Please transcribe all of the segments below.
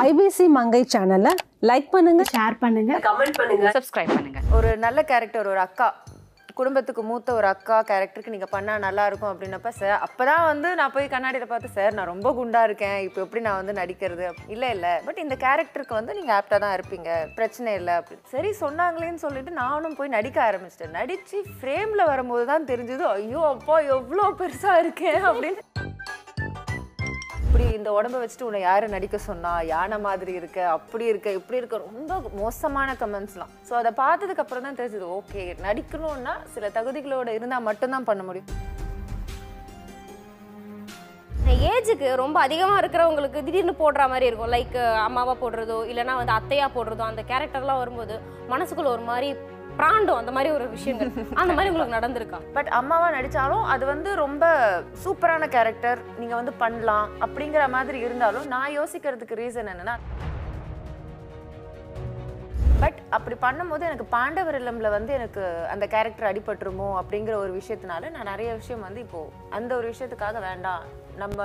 IBC மங்கை சேனலை like பண்ணுங்க. Share பண்ணுங்க. கமெண்ட் பண்ணுங்க. சப்ஸ்கிரைப் பண்ணுங்க. ஒரு நல்ல கேரக்டர் ஒரு அக்கா. குடும்பத்துக்கு மூத்த ஒரு அக்கா கேரக்டருக்கு நீங்கள் பண்ணால் நல்லா இருக்கும் அப்படின்னப்ப சார் அப்போ தான் வந்து நான் போய் கண்ணாடியில் பார்த்து சார் நான் ரொம்ப குண்டா இருக்கேன். இப்போ எப்படி நான் வந்து நடிக்கிறது? இல்லை இல்லை. பட் இந்த கேரக்டருக்கு வந்து நீங்கள் ஆப்டாக தான் இருப்பீங்க. பிரச்சனை இல்லை அப்படின்னு சரி சொன்னாங்களேன்னு சொல்லிட்டு நானும் போய் நடிக்க ஆரம்பிச்சிட்டேன். நடித்து ஃப்ரேமில் வரும்போது தான் தெரிஞ்சது ஐயோ அப்பா எவ்வளோ பெருசாக இருக்கேன் அப்படின்னு. இப்படி இந்த உடம்ப வச்சுட்டு உன்னை யாரு நடிக்க சொன்னா? யானை மாதிரி இருக்க அப்படி இருக்க இப்படி இருக்க. ரொம்ப மோசமான கமெண்ட்ஸ்லாம் ஸோ அதை பார்த்ததுக்கு அப்புறம் தான் தெரிஞ்சது ஓகே நடிக்கணும்னா சில தகுதிகளோட இருந்தால் மட்டும்தான் பண்ண முடியும். ஏஜுக்கு ரொம்ப அதிகமாக இருக்கிறவங்களுக்கு திடீர்னு போடுற மாதிரி இருக்கும். லைக் அம்மாவா போடுறதோ இல்லைன்னா வந்து அத்தையா போடுறதோ அந்த கேரக்டர்லாம் வரும்போது மனசுக்குள்ள ஒரு மாதிரி பிராண்டோ அந்த மாதிரி ஒரு விஷயங்கள். அந்த மாதிரி உங்களுக்கு நடந்திருக்கா? பட் அம்மாவா நடிச்சாலும் அது வந்து ரொம்ப சூப்பரான கேரக்டர் நீங்க வந்து பண்ணலாம் அப்படிங்கிற மாதிரி இருந்தாலும் நான் யோசிக்கிறதுக்கு ரீசன் என்னன்னா பட் அப்படி பண்ணும்போது எனக்கு பாண்டவர் இல்லம்ல வந்து எனக்கு அந்த கேரக்டர் அடிபட்டுருமோ அப்படிங்கிற ஒரு விஷயத்தினால நான் நிறைய விஷயம் வந்து இப்போ அந்த ஒரு விஷயத்துக்காக வேண்டாம். நம்ம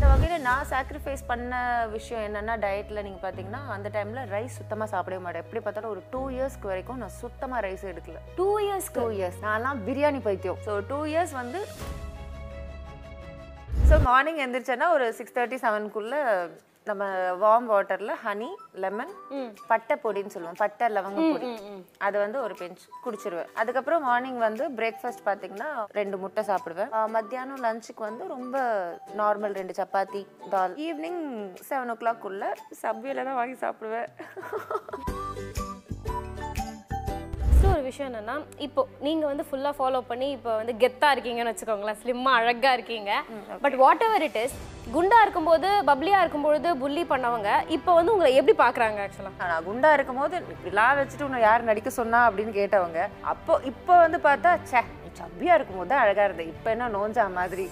இந்த வகையில் நான் சாக்ரிஃபைஸ் பண்ண விஷயம் என்னன்னா டயட்டில் நீங்கள் பார்த்தீங்கன்னா அந்த டைமில் ரைஸ் சுத்தமாக சாப்பிடவே மாட்டேன். எப்படி பார்த்தாலும் ஒரு டூ இயர்ஸ்க்கு வரைக்கும் நான் சுத்தமாக ரைஸ் எடுக்கல. டூ இயர்ஸ் டூ இயர்ஸ் நான்லாம் பிரியாணி பைத்தியம். ஸோ டூ இயர்ஸ் வந்து ஸோ மார்னிங் எந்திரிச்சேன்னா ஒரு சிக்ஸ் தேர்ட்டி செவனுக்குள்ளே நம்ம வார்ம் வாட்டரில் ஹனி லெமன் பட்டை பொடின்னு சொல்லுவோம். பட்டை லவங்க பொடி. அது வந்து ஒரு பெஞ்ச் குடிச்சிருவேன். அதுக்கப்புறம் மார்னிங் வந்து பிரேக்ஃபாஸ்ட் பார்த்தீங்கன்னா ரெண்டு முட்டை சாப்பிடுவேன். மத்தியானம் லஞ்சுக்கு வந்து ரொம்ப நார்மல் ரெண்டு சப்பாத்தி தால் ஈவினிங் செவன் ஓ கிளாக்குள்ள சப்வேல தான் வாங்கி சாப்பிடுவேன். விஷயம் என்னன்னா இப்போ நீங்க வந்து ஃபுல்லா ஃபாலோ பண்ணி இப்போ வந்து கெத்தா இருக்கீங்கன்னு வச்சுக்கோங்களேன். ஸ்லிம்மா அழகா இருக்கீங்க. But whatever it is குண்டா இருக்கும்போது பப்ளியா இருக்கும்பொழுது புள்ளி பண்ணவங்க இப்போ வந்து உங்களை எப்படி பாக்குறாங்க ஆக்சுவலா நான் குண்டா இருக்கும்போது இப்படிலாம் வச்சுட்டு உன்னை யார் நடிக்க சொன்னா அப்படின்னு கேட்டவங்க அப்போ இப்போ வந்து பார்த்தா ச்சே நீ சப்பியா இருக்கும்போது அழகா இருந்த. இப்போ என்ன நோஞ்சா மாதிரி.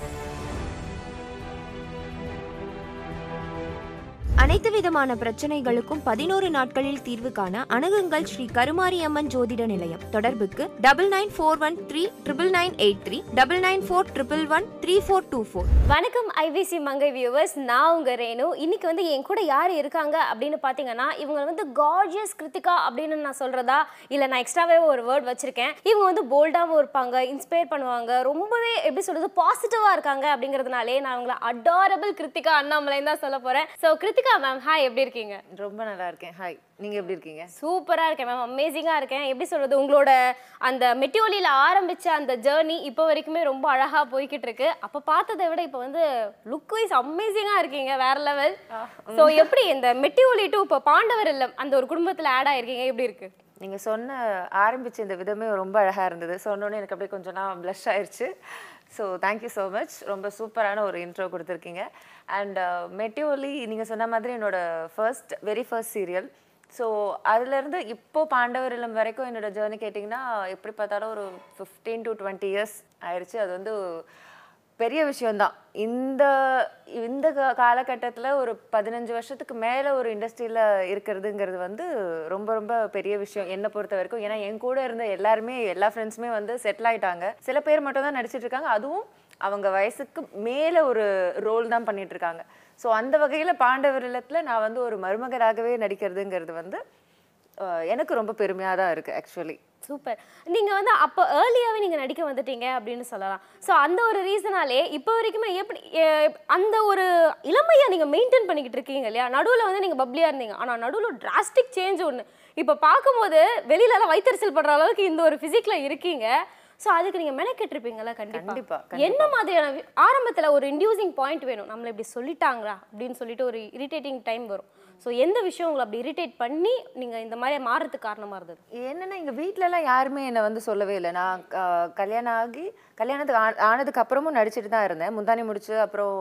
அனைத்து விதமான பிரச்சனைகளுக்கும் பதினோரு நாட்களில் தீர்வு காண அணுகுங்கள் ஸ்ரீ கருமாரியம்மன் ஜோதிட நிலையம். தொடர்புக்கு double nine four one three triple nine eight three double nine four triple one three four two four. வணக்கம் ஐவிசி மங்கை வியூவர்ஸ் நான் உங்க ரேணு. இன்னைக்கு வந்து என் கூட யார் இருக்காங்க அப்படின்னு பார்த்தீங்கன்னா இவங்க வந்து கார்ஜியஸ் கிருத்திகா அப்படின்னு நான் சொல்றதா? இல்லை நான் எக்ஸ்ட்ராவே ஒரு வேர்ட் வச்சிருக்கேன். இவங்க வந்து போல்டாகவும் இருப்பாங்க இன்ஸ்பயர் பண்ணுவாங்க ரொம்பவே எப்படி சொல்றது பாசிட்டிவா இருக்காங்க அப்படிங்கிறதுனாலே நான் அவங்கள அடாரபிள் கிருத்திகா அண்ணாமலைன்னு தான் சொல்ல போறேன். ஸோ கிருத்திகா மேம் ஹாய் எப்படி இருக்கீங்க? ரொம்ப நல்லா இருக்கேன். ஹாய் நீங்க எப்படி இருக்கீங்க? சூப்பராக இருக்கேன் மேம் அமேசிங்காக இருக்கேன். எப்படி சொல்கிறது உங்களோட அந்த மெட்டியோலியில் ஆரம்பித்த அந்த ஜேர்னி இப்போ வரைக்குமே ரொம்ப அழகாக போய்கிட்டு இருக்கு. அப்போ பார்த்ததை விட இப்போ வந்து லுக் வைஸ் அமேசிங்காக இருக்கீங்க வேற லெவல் ஸோ எப்படி இந்த மெட்டியோலி டு இப்போ பாண்டவர் இல்லம் அந்த ஒரு குடும்பத்தில் ஆட் ஆயிருக்கீங்க? எப்படி இருக்கு? நீங்கள் சொன்ன ஆரம்பித்த இந்த விதமே ரொம்ப அழகாக இருந்தது. சொன்னோன்னே எனக்கு அப்படியே கொஞ்சம் நான் ப்ளஷ் ஆயிடுச்சு ஸோ தேங்க்யூ ஸோ மச் ரொம்ப சூப்பரான ஒரு இன்ட்ரோ கொடுத்துருக்கீங்க. அண்ட் மெட்டியோலி uh, நீங்கள் சொன்ன மாதிரி என்னோட first very first serial so அதுலேருந்து இப்போது பாண்டவர் இல்லம் வரைக்கும் என்னோட ஜேர்னி கேட்டிங்கன்னா எப்படி பார்த்தாலும் ஒரு ஃபிஃப்டீன் டு டுவெண்ட்டி இயர்ஸ் ஆயிடுச்சு அது வந்து பெரிய விஷயம்தான். இந்த இந்த காலகட்டத்தில் ஒரு பதினஞ்சு வருஷத்துக்கு மேலே ஒரு இண்டஸ்ட்ரியில் இருக்கிறதுங்கிறது வந்து ரொம்ப ரொம்ப பெரிய விஷயம். என்னை பொறுத்த வரைக்கும். ஏன்னா என் கூட இருந்த எல்லாருமே எல்லா ஃப்ரெண்ட்ஸுமே வந்து செட்டில் ஆகிட்டாங்க சில பேர் மட்டும் தான் நடிச்சிட்டு இருக்காங்க. அதுவும் அவங்க வயசுக்கு மேலே ஒரு ரோல் தான் பண்ணிட்டு இருக்காங்க. ஸோ அந்த வகையில் பாண்டவர் இல்லத்தில் நான் வந்து ஒரு மருமகராகவே நடிக்கிறதுங்கிறது வந்து எனக்கு ரொம்ப பெருமையாக தான் இருக்குது ஆக்சுவலி சூப்பர் நீங்கள் வந்து அப்போ ஏர்லியாகவே நீங்கள் நடிக்க வந்துட்டீங்க அப்படின்னு சொல்லலாம். ஸோ அந்த ஒரு ரீசனாலே இப்போ வரைக்குமே எப்படி அந்த ஒரு இளமையை நீங்கள் மெயின்டைன் பண்ணிக்கிட்டு இருக்கீங்க இல்லையா? நடுவில் வந்து நீங்கள் பப்ளியாக இருந்தீங்க. ஆனால் நடுவில் டிராஸ்டிக் சேஞ்ச் ஒன்று இப்போ பார்க்கும்போது வெளியிலலாம் வைத்தறிச்சல் படுற அளவுக்கு இந்த ஒரு ஃபிசிக்கில் இருக்கீங்க. ஸோ அதுக்கு நீங்கள் மெனக்கெட்டிருப்பீங்களா கண்டிப்பா, கண்டிப்பாக என்ன மாதிரியான ஆரம்பத்துல ஒரு இன்டியூசிங் பாயிண்ட் வேணும்? நம்மளை இப்படி சொல்லிட்டாங்களா? அப்படின்னு சொல்லிட்டு ஒரு இரிட்டேட்டிங் டைம் வரும். ஸோ எந்த விஷயம் உங்களை அப்படி இரிட்டேட் பண்ணி நீங்கள் இந்த மாதிரி மாறதுக்கு காரணமாக இருந்தது? என்னன்னா எங்க வீட்ல எல்லாம் யாருமே என்னை வந்து சொல்லவே இல்லை. நான் கல்யாணம் ஆகி கல்யாணத்துக்கு ஆனதுக்கு அப்புறமும் நடிச்சிட்டு தான் இருந்தேன். முந்தானி முடிச்சு அப்புறம்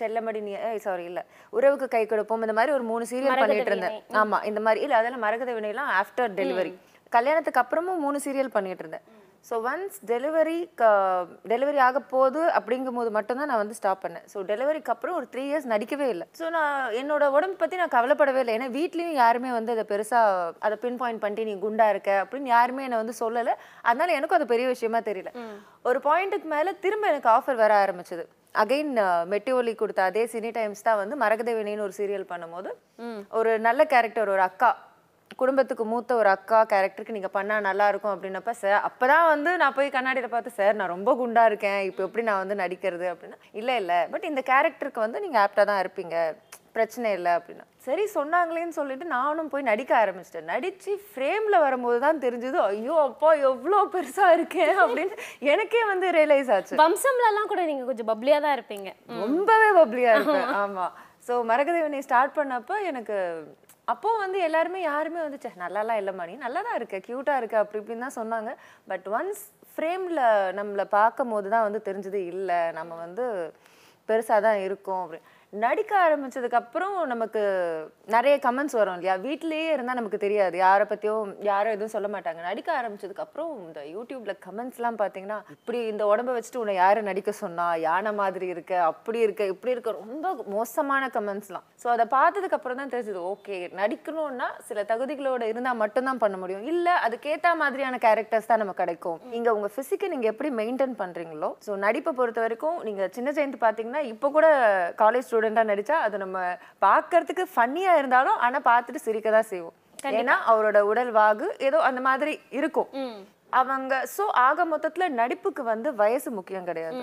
செல்லமடி நீ சாரி இல்ல. உறவுக்கு கை கொடுப்போம். இந்த மாதிரி ஒரு மூணு சீரியல் பண்ணிட்டு இருந்தேன். ஆமா இந்த மாதிரி இல்ல அதெல்லாம் மரகத வினையெல்லாம் ஆஃப்டர் டெலிவரி கல்யாணத்துக்கு அப்புறமும் மூணு சீரியல் பண்ணிட்டு இருந்தேன். ஸோ ஒன்ஸ் டெலிவரி டெலிவரி ஆக போகுது அப்படிங்கும் போது மட்டும்தான் நான் வந்து ஸ்டாப் பண்ணேன். ஸோ டெலிவரிக்கு அப்புறம் ஒரு த்ரீ இயர்ஸ் நடிக்கவே இல்லை. ஸோ நான் என்னோட உடம்பு பற்றி நான் கவலைப்படவே இல்லை. ஏன்னா வீட்லேயும் யாருமே வந்து அதை பெருசாக அதை பின் பாயிண்ட் பண்ணிட்டு நீ குண்டா இருக்க அப்படின்னு யாருமே என்னை வந்து சொல்லலை. அதனால எனக்கும் அது பெரிய விஷயமா தெரியல. ஒரு பாயிண்ட்டுக்கு மேலே திரும்ப எனக்கு ஆஃபர் வர ஆரம்பிச்சது. அகைன் மெட்டியோலி கொடுத்த அதே சினி டைம்ஸ் தான் வந்து மரகதேவனின்னு ஒரு சீரியல் பண்ணும்போது. ஒரு நல்ல கேரக்டர் ஒரு அக்கா. குடும்பத்துக்கு மூத்த ஒரு அக்கா கேரக்டருக்கு நீங்க பண்ணா நல்லா இருக்கும் அப்படின்னப்ப சார் அப்பதான் வந்து நான் போய் கண்ணாடியில பார்த்து சார் நான் ரொம்ப குண்டா இருக்கேன். இப்போ எப்படி நான் வந்து நடிக்கிறது? அப்படின்னா இல்ல இல்ல. பட் இந்த கேரக்டருக்கு வந்து நீங்க ஆப்டா தான் இருப்பீங்க. பிரச்சனை இல்லை. அப்படின்னா சரி சொன்னாங்களேன்னு சொல்லிட்டு நானும் போய் நடிக்க ஆரம்பிச்சிட்டேன். நடிச்சு ஃப்ரேம்ல வரும்போது தான் தெரிஞ்சது ஐயோ அப்பா எவ்வளோ பெருசா இருக்கேன் அப்படின்னு எனக்கே வந்து ரியலைஸ் ஆச்சு. வம்சம்லலாம் கூட நீங்க கொஞ்சம் பப்ளியா தான் இருப்பீங்க. ரொம்பவே பப்ளியா இருப்பேன். ஆமா. ஸோ மரகதேவனை ஸ்டார்ட் பண்ணப்போ எனக்கு அப்போ வந்து எல்லாருமே யாருமே வந்து சே நல்லாலாம் இல்லை நீ. நல்லா தான் இருக்க க்யூட்டாக இருக்க அப்படி இப்படின்னு தான் சொன்னாங்க. பட் ஒன்ஸ் ஃப்ரேமில் நம்மளை பார்க்கும் போது தான் வந்து தெரிஞ்சது இல்லை நம்ம வந்து பெருசாக தான் இருக்கோம். அப்படி. நடிக்க ஆரம்பிச்சதுக்கு அப்புறம் நமக்கு நிறைய கமெண்ட்ஸ் வரும் இல்லையா? வீட்டிலேயே இருந்தால் நமக்கு தெரியாது. யாரை பற்றியும் யாரும் எதுவும் சொல்ல மாட்டாங்க. நடிக்க ஆரம்பிச்சதுக்கு அப்புறம் இந்த யூடியூப்ல கமெண்ட்ஸ்லாம் பார்த்தீங்கன்னா இப்படி இந்த உடம்ப வச்சுட்டு உன்னை யாரு நடிக்க சொன்னா? யானை மாதிரி இருக்க அப்படி இருக்க இப்படி இருக்க ரொம்ப மோசமான கமெண்ட்ஸ்லாம் ஸோ அதை பார்த்ததுக்கு அப்புறம் தான் தெரிஞ்சது ஓகே நடிக்கணும்னா சில தகுதிகளோட இருந்தால் மட்டும்தான் பண்ண முடியும். இல்லை அதுக்கேற்ற மாதிரியான கேரக்டர்ஸ் தான் நமக்கு கிடைக்கும். நீங்கள் உங்க ஃபிசிக்கை நீங்க எப்படி மெயின்டைன் பண்றீங்களோ ஸோ நடிப்பை பொறுத்த வரைக்கும் நீங்க சின்ன ஜெயந்தி பார்த்தீங்கன்னா இப்போ கூட காலேஜ் ஸ்டூடெண்டாக நடிச்சா அது நம்ம பார்க்கறதுக்கு ஃபன்னியா இருந்தாலும் ஆனா பார்த்துட்டு சிரிக்க தான் செய்வோம் ஏன்னா அவரோட உடல் வாகு ஏதோ அந்த மாதிரி இருக்கும். அவங்க ஸோ ஆக மொத்தத்துல நடிப்புக்கு வந்து வயசு முக்கியம் கிடையாது.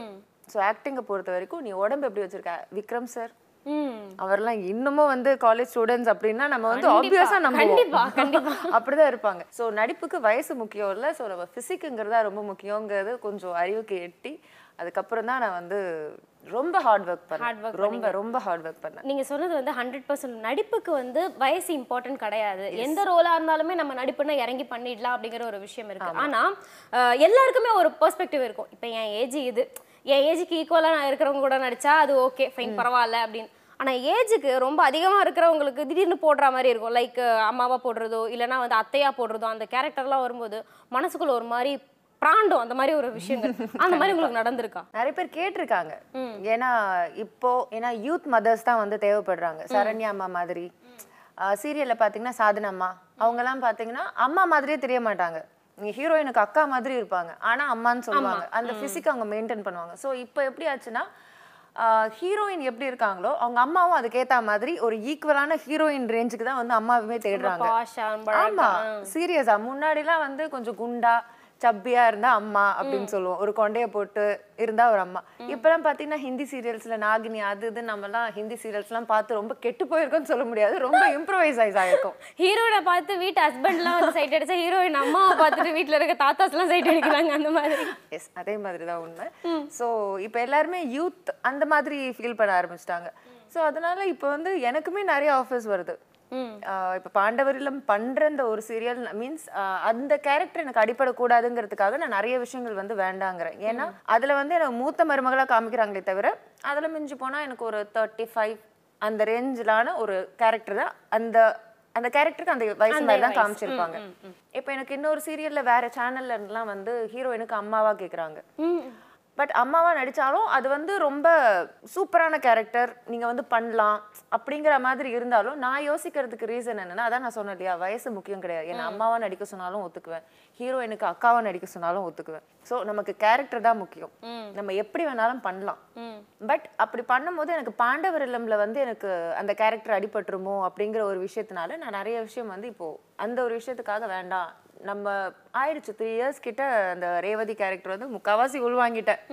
ஸோ ஆக்டிங்கை பொறுத்த வரைக்கும் நீ உடம்பு எப்படி வச்சிருக்க? விக்ரம் சார் அவர்லாம் இன்னமும் வந்து காலேஜ் ஸ்டூடெண்ட்ஸ் அப்படின்னா நம்ம வந்து ஆப்வியஸா நம்ம. அப்படிதான் இருப்பாங்க. ஸோ நடிப்புக்கு வயசு முக்கியம் இல்லை. ஸோ நம்ம ஃபிசிக்குங்கிறதா ரொம்ப முக்கியங்கிறது கொஞ்சம் அறிவுக்கு எட்டி அதுக்கப்புறம் தான் நான் வந்து ரொம்ப ஹார்ட் ஒர்க் Hard work பண்ணேன் ரொம்ப ரொம்ப ஹார்ட் ஒர்க் பண்ணேன் நீங்க சொன்னது வந்து ஹண்ட்ரட் பர்சன்ட் நடிப்புக்கு வந்து வயசு இம்பார்ட்டன்ட் கிடையாது. எந்த ரோலா இருந்தாலுமே நம்ம நடிப்புன்னா இறங்கி பண்ணிடலாம் அப்படிங்கிற ஒரு விஷயம் இருக்கு. ஆனா எல்லாருக்குமே ஒரு பெர்ஸ்பெக்டிவ் இருக்கும். இப்போ என் ஏஜ் இது. என் ஏஜுக்கு ஈக்குவலாக நான் இருக்கிறவங்க கூட நடிச்சா அது ஓகே ஃபைன் பரவாயில்ல அப்படின்னு. ஆனா ஏஜுக்கு ரொம்ப அதிகமா இருக்கிறவங்களுக்கு திடீர்னு போடுற மாதிரி இருக்கும். லைக் அம்மாவா போடுறதோ இல்லைன்னா வந்து அத்தையா போடுறதோ அந்த கேரக்டர்லாம் வரும்போது மனசுக்குள்ள ஒரு மாதிரி பிராண்டும் அந்த மாதிரி ஒரு விஷயங்கள். அந்த மாதிரி உங்களுக்கு நடந்திருக்கா? நிறைய பேர் கேட்டிருக்காங்க. ஏன்னா இப்போ ஏன்னா யூத் மதர்ஸ் தான் வந்து தேவைப்படுறாங்க. சரண்யா அம்மா மாதிரி. சீரியல்ல பாத்தீங்கன்னா சாதனா அம்மா. அவங்கெல்லாம் பாத்தீங்கன்னா அம்மா மாதிரியே தெரிய மாட்டாங்க. நீங்க ஹீரோயினுக்கு அக்கா மாதிரி இருப்பாங்க. ஆனா அம்மான்னு சொல்லுவாங்க. அந்த பிசிக் அவங்க மெயின்டைன் பண்ணுவாங்க. ஸோ இப்போ எப்படி ஆச்சுன்னா ஹீரோயின் எப்படி இருக்காங்களோ அவங்க அம்மாவும் அதுக்கேத்த மாதிரி ஒரு ஈக்குவலான ஹீரோயின் ரேஞ்சுக்கு தான் வந்து அம்மாவுமே தேடுறாங்க. ஆமா. சீரியஸா முன்னாடிலாம் வந்து கொஞ்சம் குண்டா சப்பியா இருந்தா அம்மா அப்படின்னு சொல்லுவோம். ஒரு கொண்டைய போட்டு இருந்தா ஒரு அம்மா. இப்பெல்லாம் பாத்தீங்கன்னா ஹிந்தி சீரியல்ஸ்ல நாகினி அது இது நம்ம எல்லாம் ஹிந்தி சீரியல்ஸ் எல்லாம் பார்த்து ரொம்ப கெட்டு போயிருக்கோம்னு சொல்ல முடியாது. ரொம்ப இம்ப்ரவைஸ் ஆயிருக்கும் ஹீரோயினை பார்த்து வீட்டு ஹஸ்பண்ட்லாம் வந்து சைட் அடிச்சா ஹீரோயின் அம்மாவை பார்த்துட்டு வீட்ல இருக்க தாத்தாஸ்லாம் சைட் அடிக்கிறாங்க அந்த மாதிரி. எஸ் அதே மாதிரி தான் உண்மை ஸோ இப்போ எல்லாருமே யூத் அந்த மாதிரி ஃபீல் பண்ண ஆரம்பிச்சிட்டாங்க. ஸோ அதனால இப்போ வந்து எனக்குமே நிறைய ஆஃபர்ஸ் வருது. இப்ப பாண்டவரிலம் பண்ற இந்த ஒரு சீரியல் மீன்ஸ் அந்த கேரக்டர் எனக்கு அடிப்படக்கூடாதுங்கிறதுக்காக நான் நிறைய விஷயங்கள் வந்து வேண்டாங்கிறேன். ஏன்னா அதுல வந்து எனக்கு மூத்த மருமகளா காமிக்கிறாங்களே தவிர அதுல மிஞ்சி போனா எனக்கு ஒரு தேர்ட்டி ஃபைவ் அந்த ரேஞ்சிலான ஒரு கேரக்டர் தான் அந்த அந்த கேரக்டருக்கு அந்த வயசு மாதிரி தான் காமிச்சிருப்பாங்க. இப்போ எனக்கு இன்னொரு சீரியல்ல வேற சேனல்ல இருந்துலாம் வந்து ஹீரோயினுக்கு அம்மாவா கேக்குறாங்க. பட் அம்மாவா நடிச்சாலும் அது வந்து ரொம்ப சூப்பரான கேரக்டர் நீங்க வந்து பண்ணலாம் அப்படிங்கிற மாதிரி இருந்தாலும் நான் யோசிக்கிறதுக்கு ரீசன் என்னன்னா அதான் நான் சொன்னேன் இல்லையா வயசு முக்கியம் கிடையாது. ஏன்னா அம்மாவா நடிக்க சொன்னாலும் ஒத்துக்குவேன். ஹீரோயினுக்கு அக்காவா நடிக்க சொன்னாலும் ஒத்துக்குவேன். ஸோ நமக்கு கேரக்டர் தான் முக்கியம். நம்ம எப்படி வேணாலும் பண்ணலாம். பட் அப்படி பண்ணும்போது எனக்கு பாண்டவர் இல்லம்ல வந்து எனக்கு அந்த கேரக்டர் அடிபட்டுருமோ அப்படிங்கிற ஒரு விஷயத்தினால நான் நிறைய விஷயம் வந்து இப்போ அந்த ஒரு விஷயத்துக்காக வேண்டாம். நம்ம ஆயிடுச்சு. த்ரீ இயர்ஸ் கிட்ட அந்த ரேவதி கேரக்டர் வந்து முக்காவாசி உள்வாங்கிட்டேன்.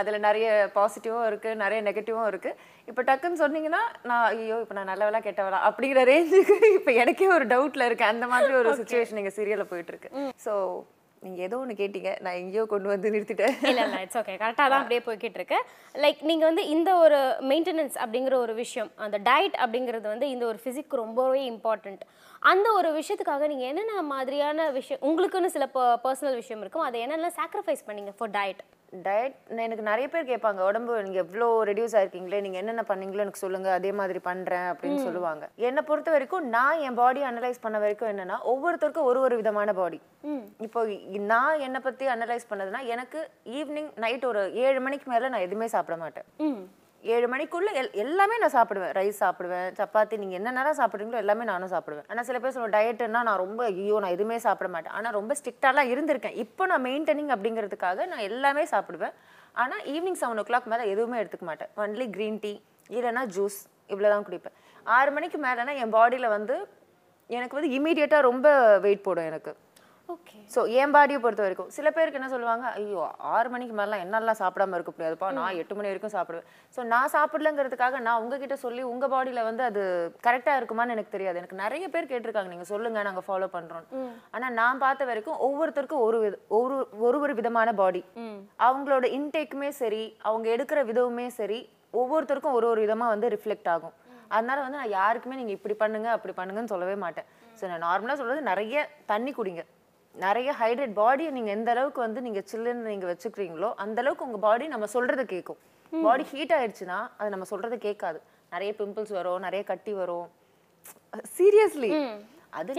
அதுல நிறைய பாசிட்டிவும் இருக்கு நிறைய நெகட்டிவும் இருக்கு. இப்போ டக்குன்னு சொன்னீங்கன்னா நான் ஐயோ இப்போ நான் நல்லவளா கெட்டவளா அப்படிங்கிற ரேஞ்சுக்கு இப்போ எனக்கே ஒரு டவுட்ல இருக்கு. அந்த மாதிரி ஒரு சுச்சுவேஷன் எங்க சீரியல்ல போயிட்டு இருக்கு ஸோ நீங்க ஏதோ ஒன்று கேட்டீங்க. நான் எங்கேயோ கொண்டு வந்து நிறுத்திட்டேன். இல்ல இல்ல இட்ஸ் ஓகே கரெக்டாக தான் அப்படியே போய்கிட்டு இருக்கு லைக் நீங்க வந்து இந்த ஒரு மெயின்டெனன்ஸ் அப்படிங்கிற ஒரு விஷயம் அந்த டயட் அப்படிங்கிறது வந்து இந்த ஒரு ஃபிசிக் ரொம்பவே இம்பார்ட்டண்ட் அந்த ஒரு விஷயத்துக்காக நீங்க என்னென்ன மாதிரியான விஷயம் உங்களுக்குன்னு சில பர்சனல் விஷயம் இருக்கும். அதை என்னென்ன சாக்ரிஃபைஸ் பண்ணீங்க ஃபார் டயட் டயட் எனக்கு நிறைய பேர் கேட்பாங்க உடம்பு நீங்க எவ்வளோ ரெடியூஸ் ஆயிருக்கீங்களே நீங்க என்னென்ன பண்ணீங்களோ எனக்கு சொல்லுங்க அதே மாதிரி பண்றேன் அப்படின்னு சொல்லுவாங்க. என்னை பொறுத்த வரைக்கும் நான் என் பாடி அனலைஸ் பண்ண வரைக்கும் என்னன்னா ஒவ்வொருத்தருக்கும் ஒரு ஒரு விதமான பாடி இப்போ நான் என்னை பத்தி அனலைஸ் பண்ணதுன்னா எனக்கு ஈவினிங் நைட் ஒரு ஏழு மணிக்கு மேல நான் எதுவுமே சாப்பிட மாட்டேன். ஏழு மணிக்குள்ள எல் எல்லாமே நான் சாப்பிடுவேன். ரைஸ் சாப்பிடுவேன் சப்பாத்தி நீங்கள் என்ன நேரம் சாப்பிடுறீங்களோ எல்லாமே நானும் சாப்பிடுவேன். ஆனால் சில பேர் சொல்லுவாங்க டயட்டுன்னா நான் ரொம்ப ஐயோ நான் எதுவுமே சாப்பிட மாட்டேன். ஆனால் ரொம்ப ஸ்ட்ரிக்டாலாம் இருந்திருக்கேன். இப்போ நான் மெயின்டைனிங் அப்படிங்கிறதுக்காக நான் எல்லாமே சாப்பிடுவேன். ஆனால் ஈவினிங் செவன் ஓ கிளாக் மேலே எதுவுமே எடுத்துக்க மாட்டேன். ஒன்லி க்ரீன் டீ இல்லைன்னா ஜூஸ் இவ்வளோ தான் குடிப்பேன். ஆறு மணிக்கு மேலேனா என் பாடியில் வந்து எனக்கு வந்து இமீடியட்டாக ரொம்ப வெயிட் போடும் எனக்கு. ஸோ என் பாடியை பொறுத்த வரைக்கும் சில பேருக்கு என்ன சொல்லுவாங்க ஐயோ ஆறு மணிக்கு மேலாம் என்னெல்லாம் சாப்பிடாம இருக்க முடியாதுப்பா நான் எட்டு மணி வரைக்கும் சாப்பிடுவேன். ஸோ நான் சாப்பிடலங்கிறதுக்காக நான் உங்ககிட்ட சொல்லி உங்கள் பாடியில் வந்து அது கரெக்டாக இருக்குமான்னு எனக்கு தெரியாது. எனக்கு நிறைய பேர் கேட்டிருக்காங்க நீங்கள் சொல்லுங்க நாங்கள் ஃபாலோ பண்ணுறோம் ஆனால் நான் பார்த்த வரைக்கும் ஒவ்வொருத்தருக்கும் ஒரு வித ஒரு ஒரு ஒரு விதமான பாடி அவங்களோட இன்டேக்குமே சரி அவங்க எடுக்கிற விதமுமே சரி ஒவ்வொருத்தருக்கும் ஒரு ஒரு விதமாக வந்து ரிஃப்ளெக்ட் ஆகும். அதனால வந்து நான் யாருக்குமே நீங்கள் இப்படி பண்ணுங்க அப்படி பண்ணுங்கன்னு சொல்லவே மாட்டேன். ஸோ நான் நார்மலாக சொல்றது நிறைய தண்ணி குடிங்க. நிறைய ஹைட்ரேட் பாடியை நீங்கள் எந்த அளவுக்கு வந்து நீங்கள் சில்லுன்னு நீங்கள் வச்சுக்கிறீங்களோ அந்த அளவுக்கு உங்கள் பாடி நம்ம சொல்கிறத கேட்கும் பாடி ஹீட் ஆயிடுச்சுன்னா அது நம்ம சொல்கிறத கேட்காது. நிறைய பிம்பிள்ஸ் வரும் நிறைய கட்டி வரும். சீரியஸ்லி அது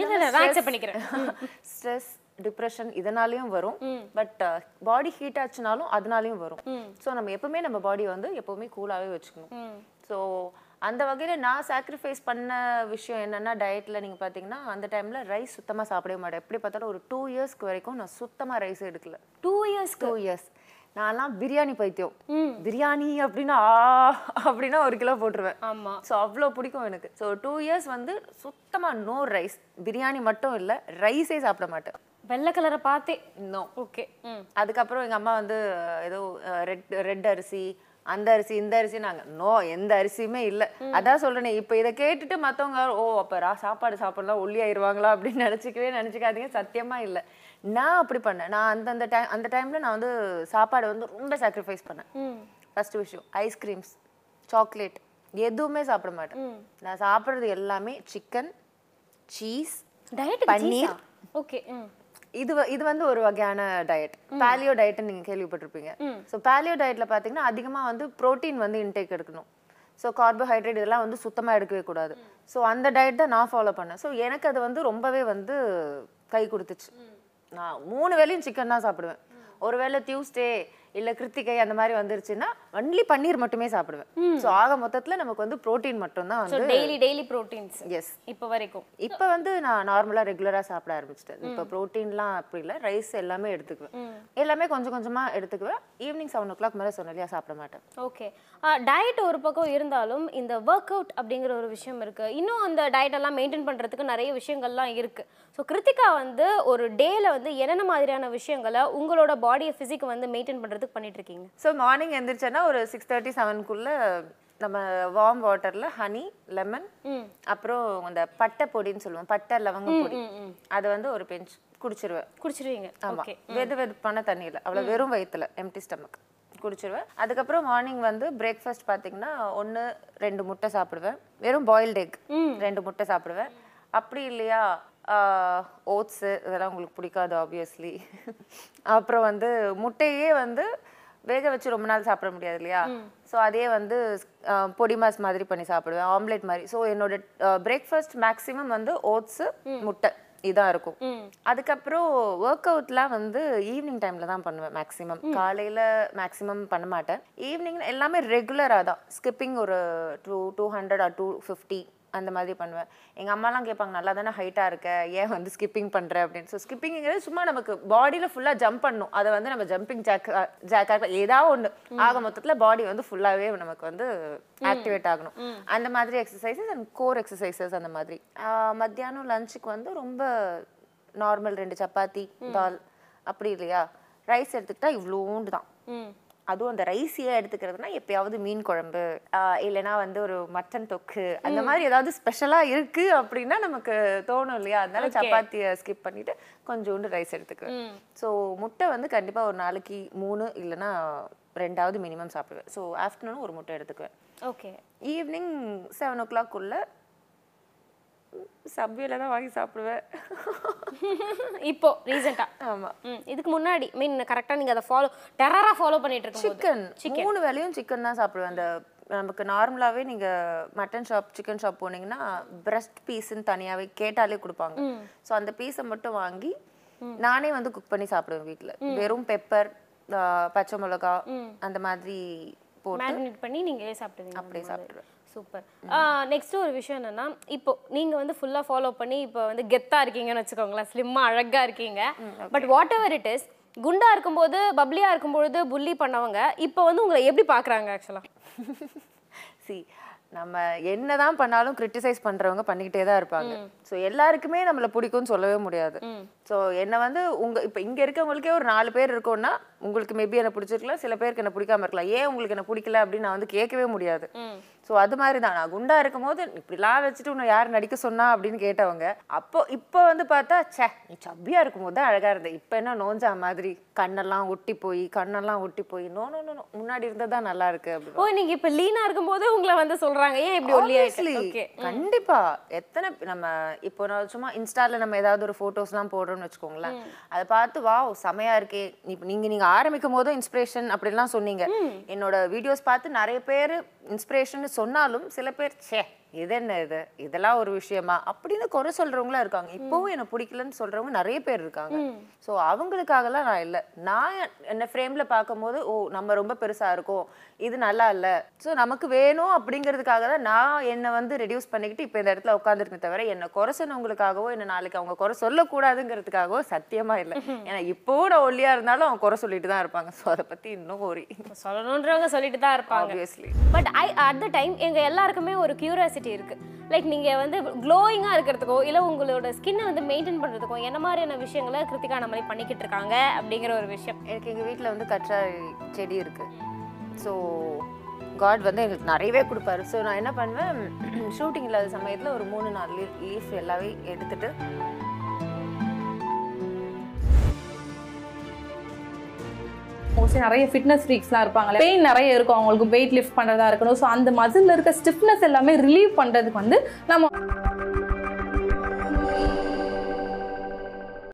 பண்ணிக்கிறேன். ஸ்ட்ரெஸ் டிப்ரெஷன் இதனாலயும் வரும். பட் பாடி ஹீட் ஆச்சுனாலும் அதனாலயும் வரும். ஸோ நம்ம எப்பவுமே நம்ம பாடி வந்து எப்பவுமே கூலாவே வச்சுக்கணும். ஸோ அந்த வகையில நான் சாக்ரிஃபைஸ் பண்ண விஷயம் என்னன்னா டயட்ல நீங்க பாத்தீங்கன்னா அந்த டைம்ல ரைஸ் சுத்தமா சாப்பிடவே மாட்டேன். எப்படி பார்த்தாலும் ஒரு டூ இயர்ஸ்க்கு வரைக்கும் நான் சுத்தமா ரைஸ் எடுக்கல. டூ இயர்ஸ் டூ இயர்ஸ் நான்லாம் பிரியாணி பைத்தியம். பிரியாணி அப்படின்னா ஆ அப்படின்னா ஒரு கிலோ போட்டுருவேன். ஆமா. ஸோ அவ்வளோ பிடிக்கும் எனக்கு. ஸோ டூ இயர்ஸ் வந்து சுத்தமாக நோ ரைஸ் பிரியாணி மட்டும் இல்லை ரைஸே சாப்பிட மாட்டேன். வெள்ளை கலரை பார்த்தே. இன்னும் ஓகே அதுக்கப்புறம் எங்கள் அம்மா வந்து ஏதோ ரெட் ரெட் அரிசி அந்த அரிசி இந்த அரிசி நாங்கள் நோ எந்த அரிசியுமே இல்லை. அதான் சொல்றேனே இப்போ இதை கேட்டுட்டு மற்றவங்க ஓ அப்போ சாப்பாடு சாப்பிடலாம் ஒல்லி ஆயிடுவாங்களா? அப்படின்னு நினச்சிக்கவே நினச்சிக்காதீங்க. சத்தியமாக இல்லை. நான் அப்படி பண்ணேன். நான் அந்தந்த டைம் அந்த டைமில் நான் வந்து சாப்பாடு வந்து ரொம்ப சாக்ரிஃபைஸ் பண்ணேன். ஃபர்ஸ்ட் விஷயம் ஐஸ்கிரீம்ஸ் சாக்லேட் எதுவுமே சாப்பிட மாட்டேன். நான் சாப்பிட்றது எல்லாமே சிக்கன் சீஸ் பன்னீர். ஓகே இது இது வந்து ஒரு வகையான டயட் பாலியோ டயட்னு நீங்க கேள்விப்பட்டிருப்பீங்க. ஸோ பாலியோ டயட்ல பாத்தீங்கன்னா அதிகமா வந்து புரோட்டீன் வந்து இன்டேக் எடுக்கணும். ஸோ கார்போஹைட்ரேட் இதெல்லாம் வந்து சுத்தமா எடுக்கவே கூடாது. ஸோ அந்த டயட் தான் நான் ஃபாலோ பண்ணேன். ஸோ எனக்கு அது வந்து ரொம்பவே வந்து கை கொடுத்துச்சு. நான் மூணு வேளையும் சிக்கன் தான் சாப்பிடுவேன். ஒருவேளை டியூஸ்டே இல்ல கிருத்திகை அந்த மாதிரி வந்துருச்சுன்னா ஒன்லி பன்னீர் மட்டுமே சாப்பிடுவேன். ஸோ ஆக மொத்தத்துல நமக்கு வந்து புரோட்டீன் மட்டும் தான் ஸோ வந்து டெய்லி டெய்லி ப்ரோட்டீன்ஸ் எஸ் இப்போ வரைக்கும். இப்போ வந்து நான் நார்மலாக ரெகுலராக சாப்பிட ஆரம்பிச்சிட்டேன். இப்போ ப்ரோட்டீன்லாம் அப்படி இல்லை ரைஸ் எல்லாமே எடுத்துக்குவேன். எல்லாமே கொஞ்சம் கொஞ்சமாக எடுத்துக்குவேன். ஈவினிங் செவன் ஓ கிளாக் மேலே சொன்ன இல்லையா சாப்பிட மாட்டேன். ஓகே டயட் ஒரு பக்கம் இருந்தாலும் இந்த ஒர்க் அவுட் அப்படிங்கிற ஒரு விஷயம் இருக்கு. இன்னும் அந்த டயட் எல்லாம் மெயின்டைன் பண்றதுக்கு நிறைய விஷயங்கள்லாம் இருக்கு. ஸோ கிருத்திகா வந்து ஒரு டேல வந்து என்னென்ன மாதிரியான விஷயங்களை உங்களோட பாடியை ஃபிசிக் வந்து மெயின்டைன் பண்றதுக்கு பண்ணிட்டு இருக்கீங்க ஸோ மார்னிங் எந்திரிச்சேன்னா ஒரு சிக்ஸ் தேர்ட்டி செவனுக்குள்ளே நம்ம வார்ம் வாட்டரில் ஹனி லெமன் அப்புறம் அந்த பட்டை பொடின்னு சொல்லுவோம். பட்டை லவங்க பொடி. அதை வந்து ஒரு பெஞ்ச் குடிச்சிருவேன். குடிச்சிருவீங்க. ஆமா. வெது வெதுப்பான தண்ணியில். அவ்வளோ வெறும் வயித்துல எம்டி ஸ்டமக் குடிச்சிருவேன். அதுக்கப்புறம் மார்னிங் வந்து பிரேக்ஃபாஸ்ட் பார்த்தீங்கன்னா ஒன்று ரெண்டு முட்டை சாப்பிடுவேன். வெறும் பாயில்ட் எக் ரெண்டு முட்டை சாப்பிடுவேன். அப்படி இல்லையா? ஓட்ஸு இதெல்லாம் உங்களுக்கு பிடிக்காது ஆப்வியஸ்லி அப்புறம் வந்து முட்டையே வந்து வேக வச்சு ரொம்ப நாள் சாப்பிட முடியாது இல்லையா? ஸோ அதே வந்து பொடி மாஸ் மாதிரி பண்ணி சாப்பிடுவேன் ஆம்லெட் மாதிரி. ஸோ என்னோட பிரேக்ஃபாஸ்ட் மேக்ஸிமம் வந்து ஓட்ஸு முட்டை. இதான் இருக்கும். அதுக்கப்புறம் ஒர்க் அவுட்லாம் வந்து ஈவினிங் டைம்ல தான் பண்ணுவேன் மேக்ஸிமம் காலையில மேக்ஸிமம் பண்ண மாட்டேன். ஈவினிங் எல்லாமே ரெகுலராக தான். ஸ்கிப்பிங் ஒரு two two hundred or two fifty அந்த மாதிரி பண்ணுவேன். எங்கள் அம்மாலாம் கேட்பாங்க நல்லா தானே ஹைட்டாக இருக்க? ஏன் வந்து ஸ்கிப்பிங் பண்ணுற அப்படின்னு ஸோ ஸ்கிப்பிங்கிறது சும்மா நமக்கு பாடியில் ஃபுல்லாக ஜம்ப் பண்ணணும் அதை வந்து நம்ம ஜம்பிங் ஜாக் ஜாக்காக ஏதாவது ஒன்று ஆக மொத்தத்தில் பாடி வந்து ஃபுல்லாகவே நமக்கு வந்து ஆக்டிவேட் ஆகணும். அந்த மாதிரி எக்ஸசைசஸ் அண்ட் கோர் எக்ஸசைசஸ் அந்த மாதிரி. மத்தியானம் லஞ்சுக்கு வந்து ரொம்ப நார்மல் ரெண்டு சப்பாத்தி தால் அப்படி இல்லையா? ரைஸ் எடுத்துக்கிட்டா இவ்வளோண்டு தான். அதுவும் அந்த ரைஸையே எடுத்துக்கிறதுனா எப்பயாவது மீன் குழம்பு இல்லைன்னா வந்து ஒரு மட்டன் தொக்கு அந்த மாதிரி ஏதாவது ஸ்பெஷலாக இருக்கு அப்படின்னா நமக்கு தோணும் இல்லையா? அதனால சப்பாத்தியை ஸ்கிப் பண்ணிட்டு கொஞ்சோண்டு ரைஸ் எடுத்துக்குவேன். ஸோ முட்டை வந்து கண்டிப்பாக ஒரு நாளைக்கு மூணு இல்லைன்னா ரெண்டாவது மினிமம் சாப்பிடுவேன். ஸோ ஆஃப்டர்நூன் ஒரு முட்டை எடுத்துக்குவேன். ஓகே. ஈவினிங் செவன் ஓ கிளாக்குள்ள சப்வேல தான் வாங்கி சாப்பிடுவேன். இப்போ ரீசெண்டா ஆமா. இதுக்கு முன்னாடி மீன் கரெக்டா நீங்க அதை ஃபாலோ டெரரா ஃபாலோ பண்ணிட்டு இருக்கும் சிக்கன் மூணு வேளையும் சிக்கன் தான் சாப்பிடுவேன். அந்த நமக்கு நார்மலாவே நீங்க மட்டன் ஷாப் சிக்கன் ஷாப் போனீங்கன்னா பிரஸ்ட் பீஸ்ன்னு தனியாவே கேட்டாலே கொடுப்பாங்க. ஸோ அந்த பீஸை மட்டும் வாங்கி நானே வந்து குக் பண்ணி சாப்பிடுவேன் வீட்ல. வெறும் பெப்பர் பச்சை மிளகா அந்த மாதிரி மேரினேட் பண்ணி நீங்களே சாப்பிடுவீங்க அப்படியே சாப்பிடுவேன். சூப்பர். நெக்ஸ்ட் ஒரு விஷயம் என்னன்னா இப்போ நீங்க வந்து ஃபுல்லா ஃபாலோ பண்ணி இப்போ வந்து கெத்தா இருக்கீங்கன்னு வச்சுக்கோங்களேன் ஸ்லிம்மா அழகா இருக்கீங்க. But whatever it is குண்டா இருக்கும்போது பப்ளியா இருக்கும்பொழுது புள்ளி பண்ணவங்க இப்போ வந்து உங்களை எப்படி பார்க்கறாங்க ஆக்சுவலா சி நம்ம என்னதான் பண்ணாலும் கிரிட்டிசைஸ் பண்றவங்க பண்ணிக்கிட்டே தான் இருப்பாங்க. ஸோ எல்லாருக்குமே நம்மள பிடிக்கும்னு சொல்லவே முடியாது. ஸோ என்ன வந்து உங்க இப்போ இங்க இருக்கவங்களுக்கே ஒரு நாலு பேர் இருக்கோம்னா உங்களுக்கு மேபி என்ன பிடிச்சிருக்கலாம் சில பேருக்கு என்ன பிடிக்காம இருக்கலாம். ஏன் உங்களுக்கு என்ன பிடிக்கல அப்படின்னு நான் வந்து கேட்கவே முடியாது. ஸோ அது மாதிரி தான் நான் குண்டா இருக்கும்போது இப்படிலாம் வச்சுட்டு உன்னை யார் நடிக்க சொன்னா அப்படின்னு கேட்டவங்க அப்போ இப்போ வந்து பார்த்தா ச்சே நீ சப்பியா இருக்கும்போது தான் அழகா இருந்த இப்போ என்ன நோஞ்சா மாதிரி கண்ணெல்லாம் ஒட்டி போய் கண்ணெல்லாம் ஒட்டி போய் நோ நோ நோ முன்னாடி இருந்தது தான் நல்லா இருக்கு அப்படின்னு. ஓ நீங்க இப்போ லீனா இருக்கும்போது உங்களை வந்து சொல்றாங்க. ஏன் இப்படி ஒல்லி கண்டிப்பா. எத்தனை நம்ம இப்போ நான் சும்மா இன்ஸ்டால நம்ம ஏதாவது ஒரு போட்டோஸ்லாம் போடுறோம்னு வச்சுக்கோங்களேன். அதை பார்த்து வாவ் செமையா இருக்கே. இப்போ நீங்க நீங்க ஆரம்பிக்கும் போதும் இன்ஸ்பிரேஷன் அப்படிலாம் சொன்னீங்க. என்னோட வீடியோஸ் பார்த்து நிறைய பேர் இன்ஸ்பிரேஷன் சொன்னாலும் சில பேர் சே இது என்ன இது? இதெல்லாம் ஒரு விஷயமா? அப்படின்னு குறை சொல்றவங்களும் இருக்காங்க. இப்போவும் என்ன பிடிக்கலன்னு சொல்றவங்க நிறைய பேர் இருக்காங்க. ஸோ அவங்களுக்காகலாம் நான் இல்லை. நான் என்ன ஃப்ரேம்ல பார்க்கும்போது ஓ நம்ம ரொம்ப பெருசா இருக்கோம். இது நல்லா இல்லை. ஸோ நமக்கு வேணும் அப்படிங்கிறதுக்காக தான் நான் என்னை வந்து ரெடியூஸ் பண்ணிக்கிட்டு இப்போ இந்த இடத்துல உட்காந்துருக்கேன் தவிர என்னை குறை சொன்னவங்களுக்காகவோ என்ன நாளைக்கு அவங்க குறை சொல்லக்கூடாதுங்கிறதுக்காகவோ சத்தியமா இல்லை. ஏன்னா இப்போவும் நான் ஒல்லியா இருந்தாலும் அவங்க குறை சொல்லிட்டு தான் இருப்பாங்க. ஸோ அதை பத்தி இன்னும் ஒரு சொல்லணுன்றவங்க சொல்லிட்டு தான் இருப்பாங்க. But I at the time எங்க எல்லாருக்குமே ஒரு கியூரியாசிட்டி இருக்குது லைக் நீங்கள் வந்து க்ளோயிங்காக இருக்கிறதுக்கோ இல்லை உங்களோட ஸ்கின்னை வந்து மெயின்டைன் பண்ணுறதுக்கோ என்ன மாதிரியான விஷயங்களை கிருத்திகா மாதிரி பண்ணிக்கிட்டு இருக்காங்க அப்படிங்கிற ஒரு விஷயம். எனக்கு எங்கள் வீட்டில் வந்து கற்ற செடி இருக்குது ஸோ காட் வந்து எங்களுக்கு நிறையவே கொடுப்பாரு. ஸோ நான் என்ன பண்ணுவேன் ஷூட்டிங் இல்லாத சமயத்தில் ஒரு மூணு நாலு லீஃப் எல்லாமே எடுத்துகிட்டு மோஸ்ட்லி நிறைய ஃபிட்னஸ் ஃப்ரீக்ஸ்லாம் இருப்பாங்க. பெயின் நிறைய இருக்கும். அவங்களுக்கு வெயிட் லிஃப்ட் பண்ணுறதா இருக்கணும். ஸோ அந்த மசிலில் இருக்க ஸ்டிஃப்னஸ் எல்லாமே ரிலீவ் பண்ணுறதுக்கு வந்து நம்ம